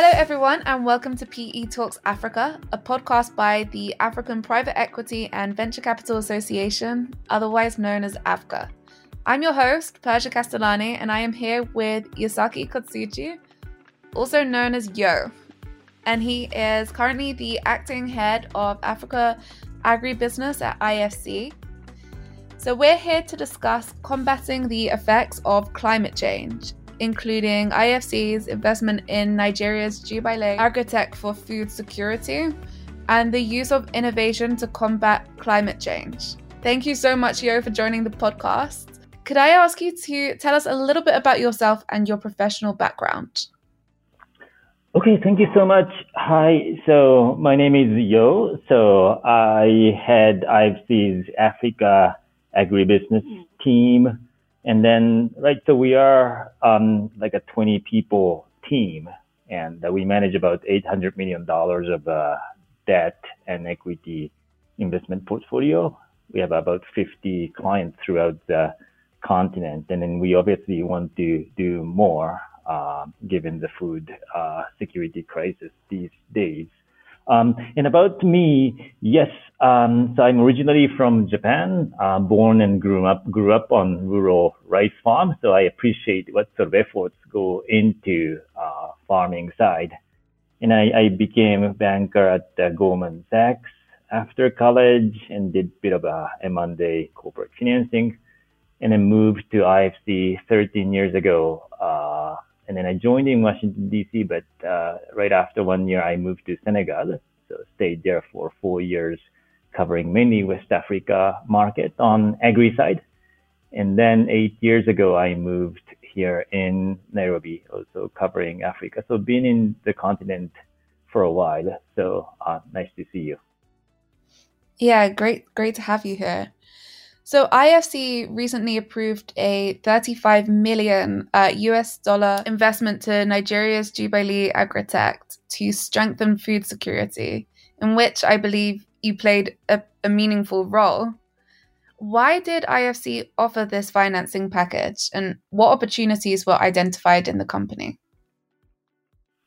Hello, everyone, and welcome to PE Talks Africa, a podcast by the African Private Equity and Venture Capital Association, otherwise known as AVCA. I'm your host, Persia Castellani, and I am here with Yosuke Kotsuji, also known as Yo. And he is currently the acting head of Africa Agribusiness at IFC. So, we're here to discuss combating the effects of climate change including IFC's investment in Nigeria's Jubaili Agritech for food security and the use of innovation to combat climate change. Thank you so much, Yo, for joining the podcast. Could I ask you to tell us a little bit about yourself and your professional background? Okay, thank you so much. Hi, so my name is Yo. So I head IFC's Africa agribusiness team and then, right, so we are um, like a 20 people team, and uh, we manage about $800 million of uh, debt and equity investment portfolio. We have about 50 clients throughout the continent, and then we obviously want to do more uh, given the food uh, security crisis these days. Um, and about me, yes. Um, so I'm originally from Japan, uh, born and grew up grew up on rural rice farm. So I appreciate what sort of efforts go into uh, farming side. And I, I became a banker at uh, Goldman Sachs after college and did a bit of a M&A corporate financing, and then moved to IFC 13 years ago. And then I joined in Washington D.C. But uh, right after one year, I moved to Senegal, so stayed there for four years, covering mainly West Africa market on agri side. And then eight years ago, I moved here in Nairobi, also covering Africa. So been in the continent for a while. So uh, nice to see you. Yeah, great, great to have you here. So IFC recently approved a 35 million uh, US dollar investment to Nigeria's Jubaili Agritech to strengthen food security, in which I believe you played a, a meaningful role. Why did IFC offer this financing package, and what opportunities were identified in the company?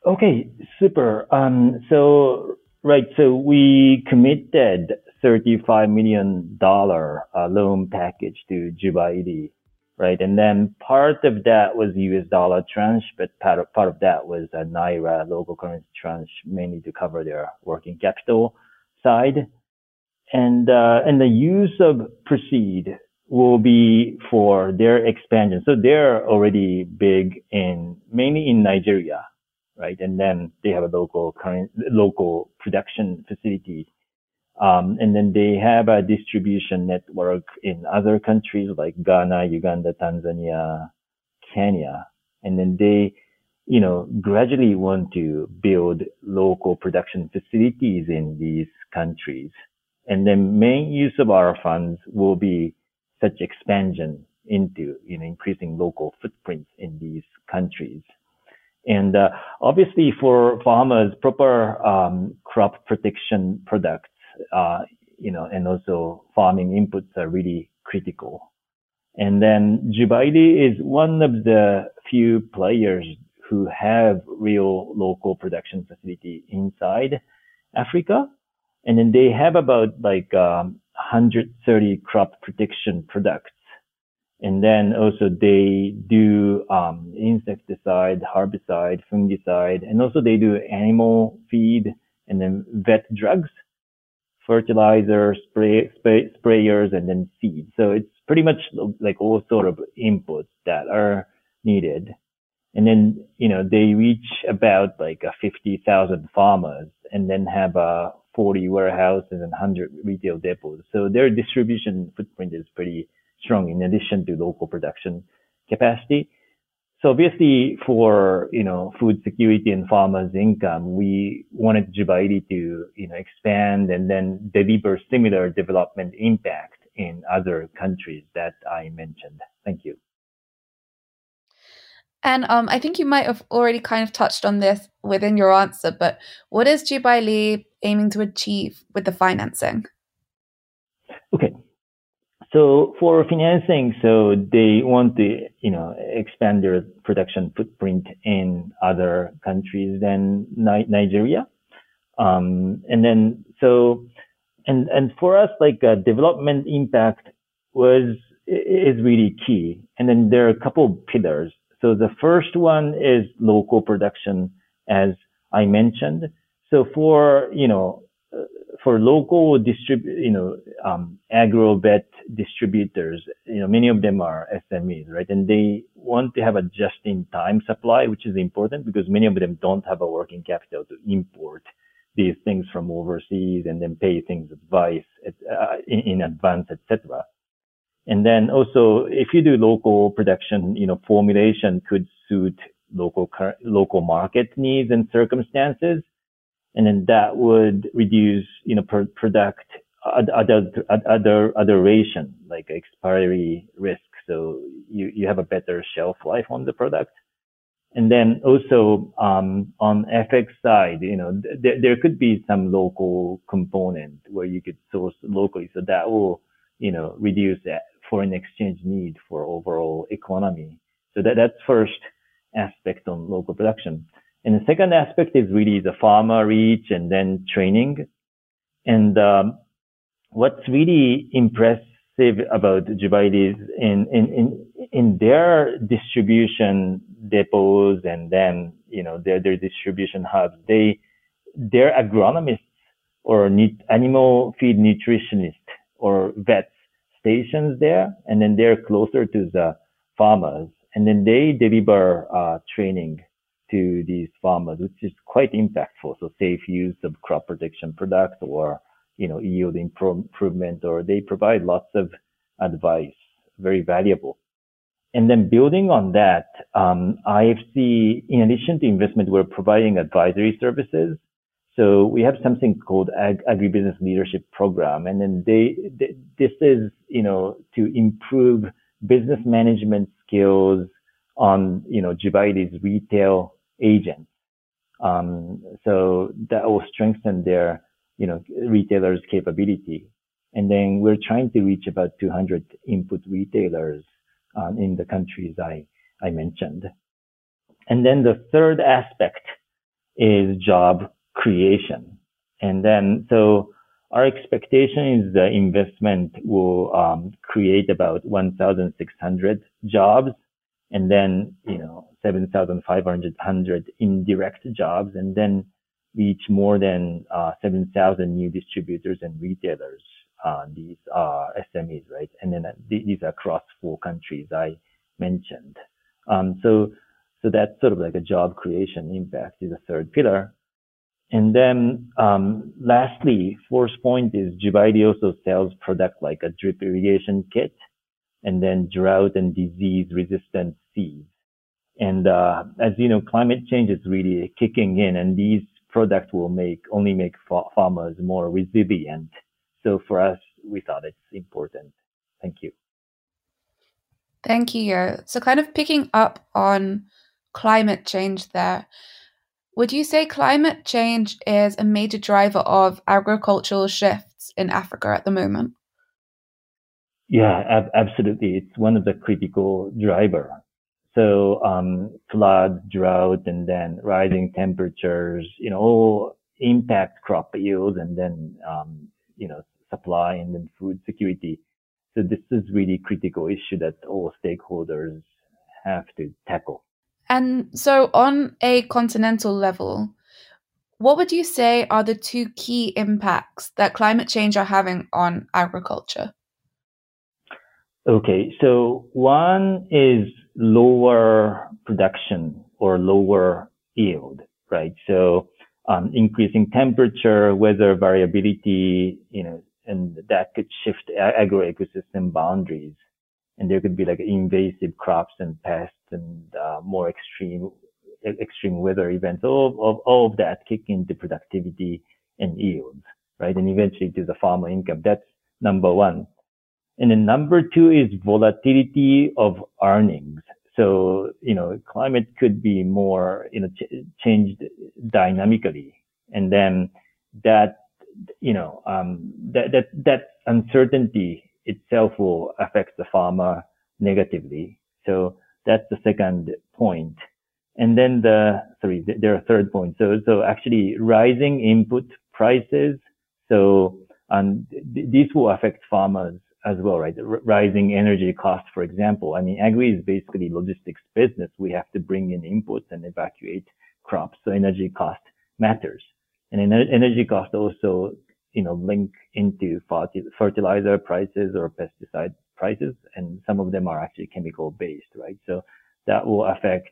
Okay, super. Um, so right, so we committed $35 million uh, loan package to Jubaili, right? And then part of that was US dollar tranche, but part of, part of that was a Naira local currency tranche, mainly to cover their working capital side. And, uh, and the use of proceed will be for their expansion. So they're already big in, mainly in Nigeria, right? And then they have a local current, local production facility um, and then they have a distribution network in other countries like Ghana, Uganda, Tanzania, Kenya. And then they, you know, gradually want to build local production facilities in these countries. And the main use of our funds will be such expansion into, you know, increasing local footprints in these countries. And uh, obviously for farmers, proper um, crop protection products uh, you know, and also farming inputs are really critical. And then Jubaili is one of the few players who have real local production facility inside Africa. And then they have about like um, 130 crop protection products. And then also they do um, insecticide, herbicide, fungicide, and also they do animal feed and then vet drugs fertilizer, spray, spray, sprayers, and then seeds. So it's pretty much like all sort of inputs that are needed. And then, you know, they reach about like a 50,000 farmers and then have a 40 warehouses and 100 retail depots. So their distribution footprint is pretty strong in addition to local production capacity. So obviously for, you know, food security and farmers income, we wanted Jubaili to, you know, expand and then deliver similar development impact in other countries that I mentioned. Thank you. And um, I think you might have already kind of touched on this within your answer, but what is Jubaili aiming to achieve with the financing? Okay. So for financing, so they want to, you know, expand their production footprint in other countries than Ni- Nigeria. Um, and then, so, and, and for us, like uh, development impact was, is really key. And then there are a couple of pillars. So the first one is local production, as I mentioned. So for, you know, for local distrib, you know, um, agro vet distributors, you know, many of them are SMEs, right? And they want to have a just-in-time supply, which is important because many of them don't have a working capital to import these things from overseas and then pay things advice uh, in, in advance, etc. And then also, if you do local production, you know, formulation could suit local local market needs and circumstances and then that would reduce, you know, per, product other other adoration like expiry risk. So you you have a better shelf life on the product. And then also um, on FX side, you know, th- there could be some local component where you could source locally, so that will, you know, reduce that foreign exchange need for overall economy. So that that's first aspect on local production. And the second aspect is really the farmer reach and then training. And um, what's really impressive about Jubaili is in, in, in, in their distribution depots and then, you know, their, their distribution hubs, they, their agronomists or animal feed nutritionists or vets stations there, and then they're closer to the farmers, and then they deliver uh, training to these farmers, which is quite impactful. So safe use of crop protection products or, you know, yield improvement, or they provide lots of advice, very valuable. And then building on that, um, IFC, in addition to investment, we're providing advisory services. So we have something called Ag- Agribusiness Leadership Program. And then they, they, this is, you know, to improve business management skills on, you know, Jubaili's retail agents. Um, so that will strengthen their, you know, retailers' capability. And then we're trying to reach about 200 input retailers um, in the countries I, I mentioned. And then the third aspect is job creation. And then, so our expectation is the investment will um, create about 1,600 jobs and then, you know, 7,500 indirect jobs, and then reach more than uh, 7,000 new distributors and retailers. Uh, these are SMEs, right? And then uh, these are across four countries I mentioned. Um, so, so that's sort of like a job creation impact is a third pillar. And then, um, lastly, fourth point is Jubaili also sells product like a drip irrigation kit and then drought and disease resistant seeds. And uh, as you know, climate change is really kicking in, and these products will make only make farmers more resilient. So for us, we thought it's important. Thank you. Thank you. So, kind of picking up on climate change there, would you say climate change is a major driver of agricultural shifts in Africa at the moment? Yeah, ab- absolutely. It's one of the critical driver. So um, flood, drought, and then rising temperatures, you know, all impact crop yield and then, um, you know, supply and then food security. So this is really critical issue that all stakeholders have to tackle. And so on a continental level, what would you say are the two key impacts that climate change are having on agriculture? Okay, so one is lower production or lower yield, right? So um, increasing temperature, weather variability, you know, and that could shift agro ecosystem boundaries. And there could be like invasive crops and pests and uh, more extreme extreme weather events. All of all of that kick into productivity and yields, right? And eventually to the farmer income. That's number one. And then number two is volatility of earnings. So, you know, climate could be more, you know, ch- changed dynamically. And then that, you know, um, that, that, that uncertainty itself will affect the farmer negatively. So that's the second point. And then the, sorry, there are third point. So, so actually rising input prices. So, um, th- this will affect farmers as well, right? R- rising energy costs, for example. I mean, agri is basically logistics business. We have to bring in inputs and evacuate crops. So energy cost matters. And energy cost also, you know, link into fertilizer prices or pesticide prices. And some of them are actually chemical based, right? So that will affect,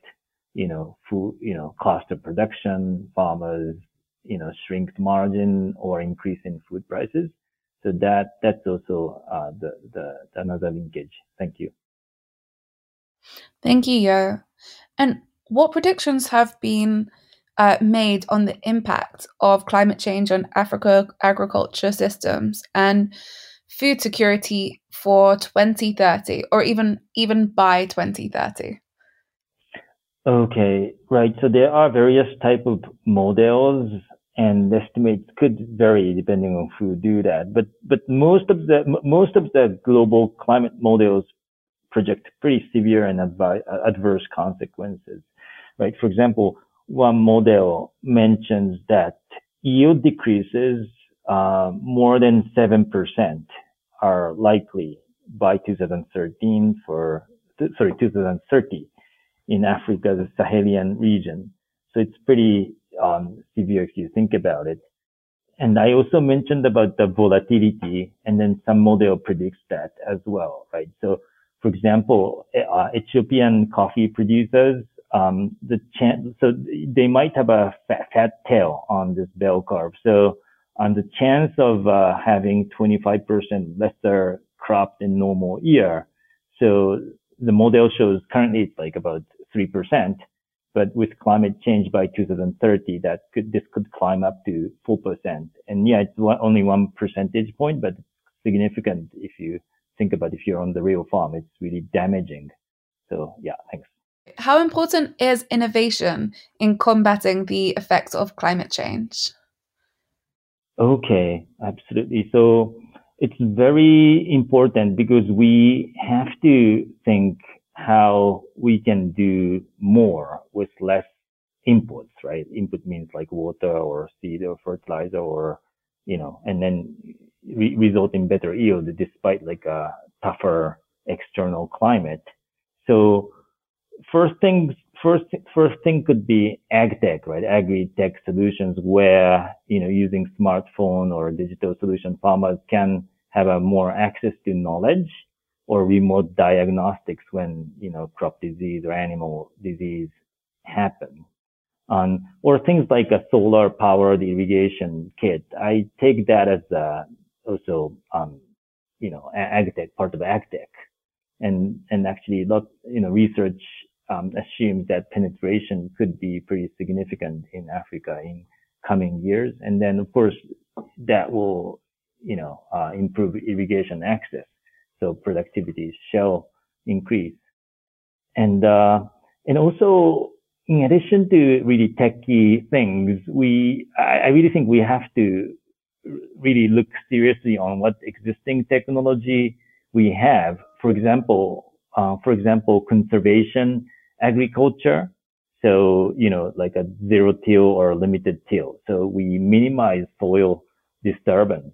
you know, food, you know, cost of production, farmers, you know, shrink margin or increase in food prices. So that, that's also, uh, the, the, another linkage. Thank you. Thank you, Yo. And what predictions have been uh, made on the impact of climate change on Africa agriculture systems and food security for 2030 or even even by 2030 okay right so there are various type of models and estimates could vary depending on who do that but but most of the most of the global climate models project pretty severe and adverse consequences right for example one model mentions that yield decreases uh, more than 7% are likely by 2013 for, sorry, 2030 in Africa's Sahelian region. So it's pretty um, you think about it. And I also mentioned about the volatility and then some model predicts that as well, right? So for example, uh, Ethiopian coffee producers um, the chance, so they might have a fat, fat, tail on this bell curve. So on the chance of uh, having 25% lesser crop in normal year, so the model shows currently it's like about 3%, but with climate change by 2030, that could, this could climb up to 4%. And yeah, it's one, only one percentage point, but significant if you think about if you're on the real farm, it's really damaging. So yeah, thanks. How important is innovation in combating the effects of climate change? Okay, absolutely. So it's very important because we have to think how we can do more with less inputs, right? Input means like water or seed or fertilizer or, you know, and then re- result in better yield despite like a tougher external climate. So first things first first thing could be ag tech, right? Agri tech solutions where you know using smartphone or digital solution farmers can have a more access to knowledge or remote diagnostics when you know crop disease or animal disease happen. Um, or things like a solar powered irrigation kit. I take that as a, also um, you know ag tech part of ag tech and and actually lot you know research um, assumes that penetration could be pretty significant in Africa in coming years. And then, of course, that will, you know, uh, improve irrigation access. So productivity shall increase. And, uh, and also, in addition to really techy things, we, I, I really think we have to really look seriously on what existing technology we have. For example, uh, for example, conservation agriculture. So, you know, like a zero till or limited till. So we minimize soil disturbance.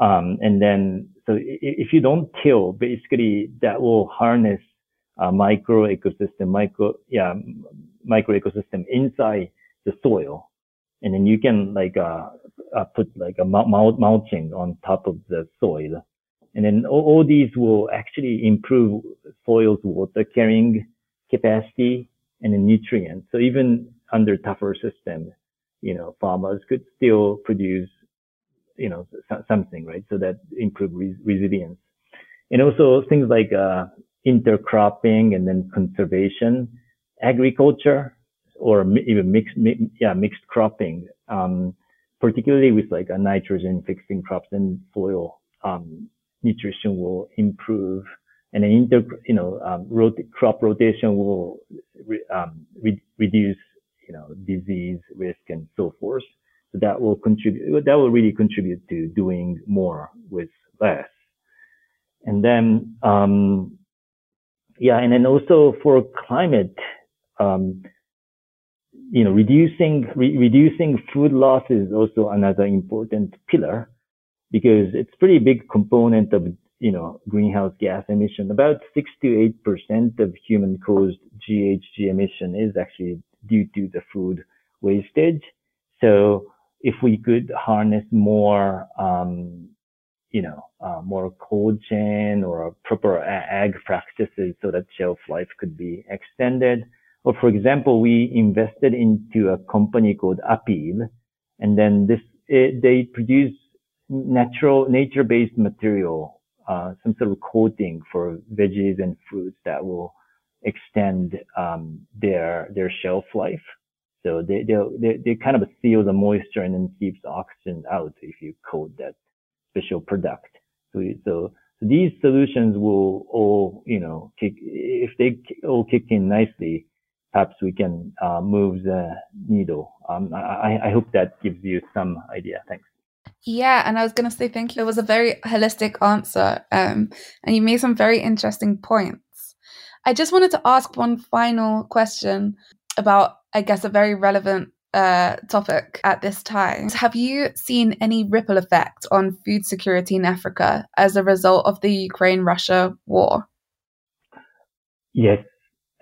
Um, and then, so if you don't till, basically that will harness a micro ecosystem, micro, yeah, micro ecosystem inside the soil. And then you can like, uh, uh put like a mulching on top of the soil. And then all, all these will actually improve soil's water carrying capacity and the nutrients. So even under tougher systems, you know, farmers could still produce, you know, something, right? So that improve res- resilience. And also things like, uh, intercropping and then conservation, agriculture, or even mixed, mi- yeah, mixed cropping, um, particularly with like a nitrogen fixing crops and soil, um, nutrition will improve and an inter, you know, um, rot- crop rotation will re- um, re- reduce, you know, disease risk and so forth. So that will contribute, that will really contribute to doing more with less. And then, um, yeah, and then also for climate, um, you know, reducing re- reducing food loss is also another important pillar because it's pretty big component of you know greenhouse gas emission. About six to eight percent of human caused GHG emission is actually due to the food wastage. So if we could harness more, um, you know, uh, more cold chain or proper ag practices so that shelf life could be extended. Or for example, we invested into a company called Apeel, and then this it, they produce natural nature-based material, uh, some sort of coating for veggies and fruits that will extend um, their their shelf life. So they they they kind of seal the moisture and then keeps oxygen out if you coat that special product. So so, so these solutions will all you know kick if they all kick in nicely. Perhaps we can uh, move the needle. Um, I, I hope that gives you some idea. Thanks. Yeah, and I was going to say thank you. It was a very holistic answer, um, and you made some very interesting points. I just wanted to ask one final question about, I guess, a very relevant uh, topic at this time. Have you seen any ripple effect on food security in Africa as a result of the Ukraine Russia war? Yes,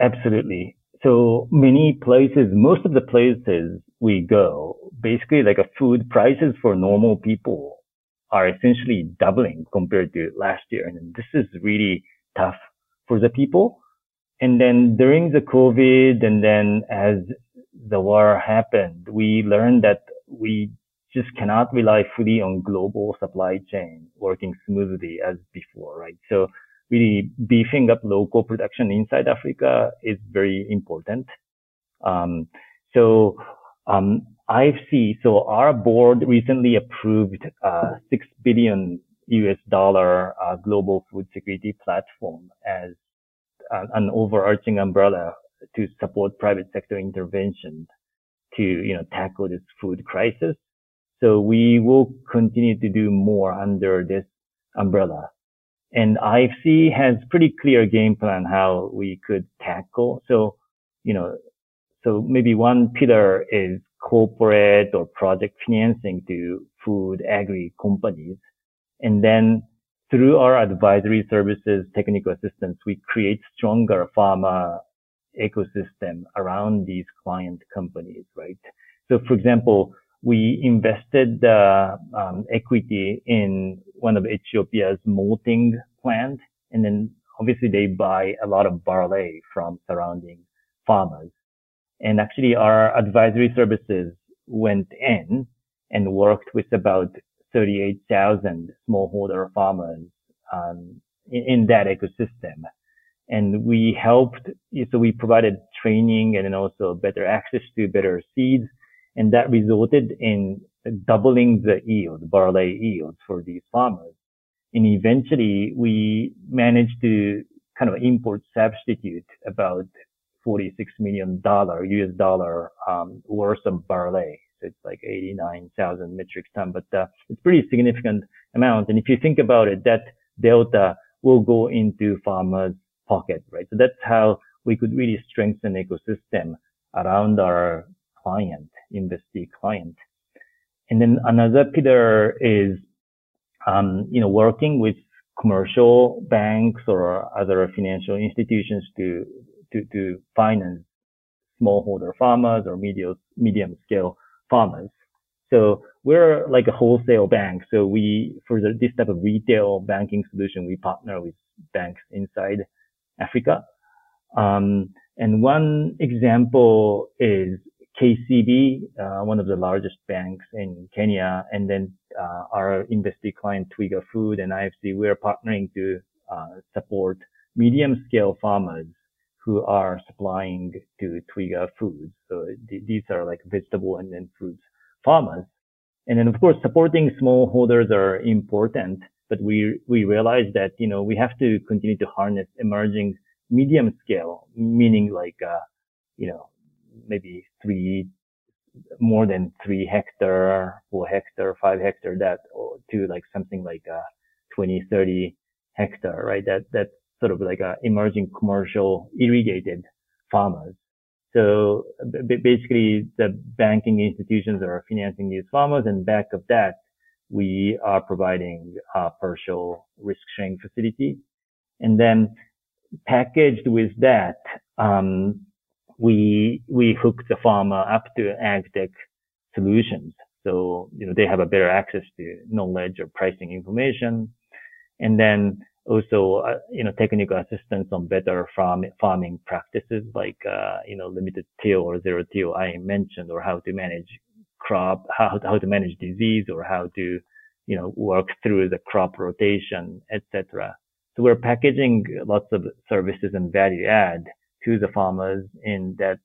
absolutely. So many places, most of the places we go, basically like a food prices for normal people are essentially doubling compared to last year. And this is really tough for the people. And then during the COVID and then as the war happened, we learned that we just cannot rely fully on global supply chain working smoothly as before, right? So really beefing up local production inside Africa is very important. Um, so, um, IFC, so our board recently approved, uh, 6 billion US dollar, uh, global food security platform as an overarching umbrella to support private sector intervention to, you know, tackle this food crisis. So we will continue to do more under this umbrella. And IFC has pretty clear game plan how we could tackle. So, you know, so maybe one pillar is corporate or project financing to food agri companies. And then through our advisory services, technical assistance, we create stronger pharma ecosystem around these client companies, right? So for example, we invested uh, um, equity in one of Ethiopia's malting plant, and then obviously they buy a lot of barley from surrounding farmers. And actually our advisory services went in and worked with about 38,000 smallholder farmers um, in, in, that ecosystem. And we helped, so we provided training and then also better access to better seeds. And that resulted in doubling the yield, barley yields for these farmers. And eventually we managed to kind of import substitute about 46 million dollar US dollar um, worth of barley So it's like 89,000 metric ton, but uh, it's pretty significant amount. And if you think about it, that delta will go into farmers' pocket, right? So that's how we could really strengthen ecosystem around our client, investee client. And then another pillar is, um, you know, working with commercial banks or other financial institutions to, to, to finance smallholder farmers or medium, medium scale farmers. So we're like a wholesale bank. So we, for the, this type of retail banking solution, we partner with banks inside Africa. Um, and one example is KCB, uh, one of the largest banks in Kenya, and then uh, our investee client Twiga Food and IFC, we're partnering to uh, support medium-scale farmers who are supplying to Twiga Foods. So th- these are like vegetable and then fruits farmers. And then of course supporting smallholders are important, but we, we realize that, you know, we have to continue to harness emerging medium scale, meaning like, uh, you know, maybe three, more than three hectare, four hectare, five hectare that or to like something like, uh, 20, 30 hectare, right? That, that's sort of like a emerging commercial irrigated farmers. So basically the banking institutions are financing these farmers and back of that, we are providing a partial risk sharing facility. And then packaged with that, um, we, we hook the farmer up to AgTech solutions. So, you know, they have a better access to knowledge or pricing information. And then also, uh, you know, technical assistance on better farm, farming practices like, uh, you know, limited till or zero till I mentioned or how to manage crop, how, how to manage disease or how to, you know, work through the crop rotation, etc. So we're packaging lots of services and value add to the farmers in that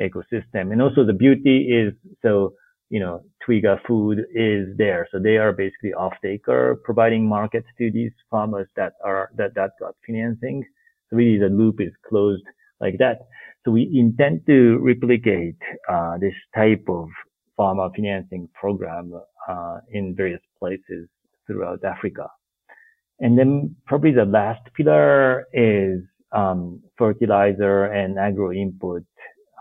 ecosystem. And also the beauty is so you know, Twiga food is there. So they are basically off taker providing markets to these farmers that are, that, that got financing. So really the loop is closed like that. So we intend to replicate, uh, this type of farmer financing program, uh, in various places throughout Africa. And then probably the last pillar is, um, fertilizer and agro input,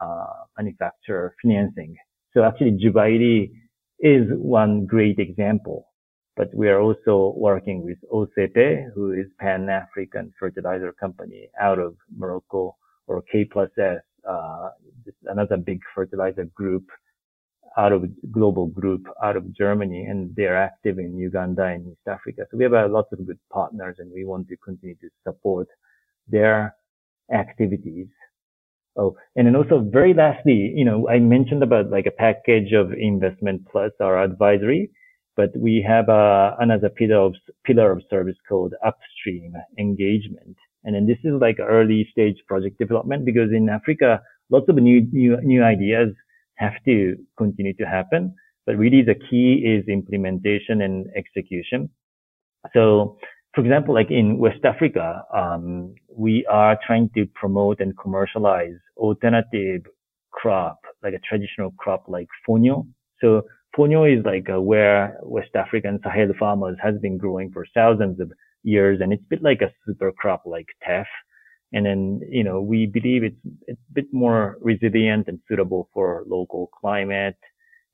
uh, manufacturer financing. So actually Jubaili is one great example, but we are also working with OCP, who is Pan-African fertilizer company out of Morocco or K plus S, uh, another big fertilizer group out of global group out of Germany and they're active in Uganda and East Africa. So we have a lot of good partners and we want to continue to support their activities Oh, and then also very lastly, you know, I mentioned about like a package of investment plus our advisory, but we have uh, another pillar of, pillar of service called upstream engagement. And then this is like early stage project development because in Africa, lots of new, new, new ideas have to continue to happen. But really the key is implementation and execution. So for example, like in West Africa, um, we are trying to promote and commercialize alternative crop, like a traditional crop like fonio. So fonio is like uh, where West African Sahel farmers has been growing for thousands of years, and it's a bit like a super crop like teff. And then, you know, we believe it's, it's a bit more resilient and suitable for local climate.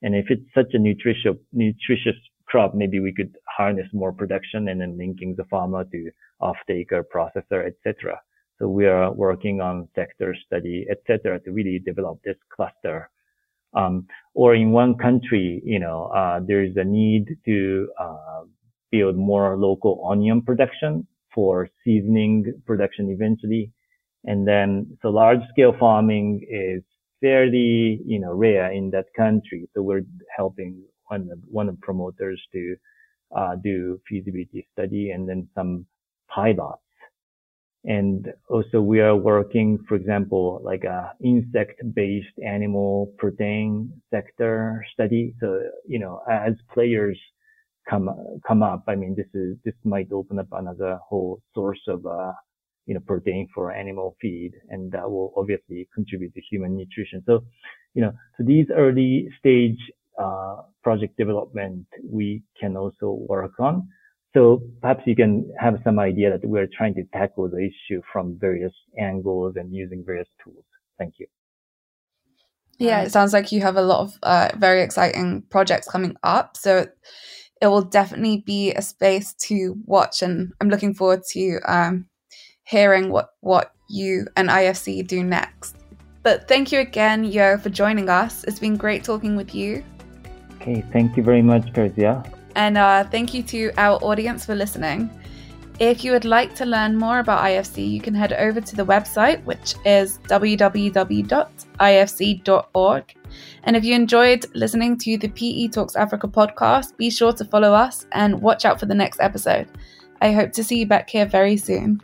And if it's such a nutritious, nutritious crop, maybe we could harness more production and then linking the farmer to off-taker, processor, etc. So we are working on sector study, etc., to really develop this cluster. Um, or in one country, you know, uh, there is a need to uh, build more local onion production for seasoning production eventually. And then, so large scale farming is fairly, you know, rare in that country. So we're helping one of, one of promoters to uh, do feasibility study and then some pilots. And also we are working, for example, like a insect-based animal protein sector study. So, you know, as players come, come up, I mean, this is, this might open up another whole source of, uh, you know, protein for animal feed and that will obviously contribute to human nutrition. So, you know, so these early stage uh, project development we can also work on. So perhaps you can have some idea that we're trying to tackle the issue from various angles and using various tools. Thank you. Yeah, it sounds like you have a lot of uh, very exciting projects coming up. So it will definitely be a space to watch, and I'm looking forward to um, hearing what what you and IFC do next. But thank you again, Yo, for joining us. It's been great talking with you. Okay, thank you very much, Persia. And uh, thank you to our audience for listening. If you would like to learn more about IFC, you can head over to the website, which is www.ifc.org. And if you enjoyed listening to the PE Talks Africa podcast, be sure to follow us and watch out for the next episode. I hope to see you back here very soon.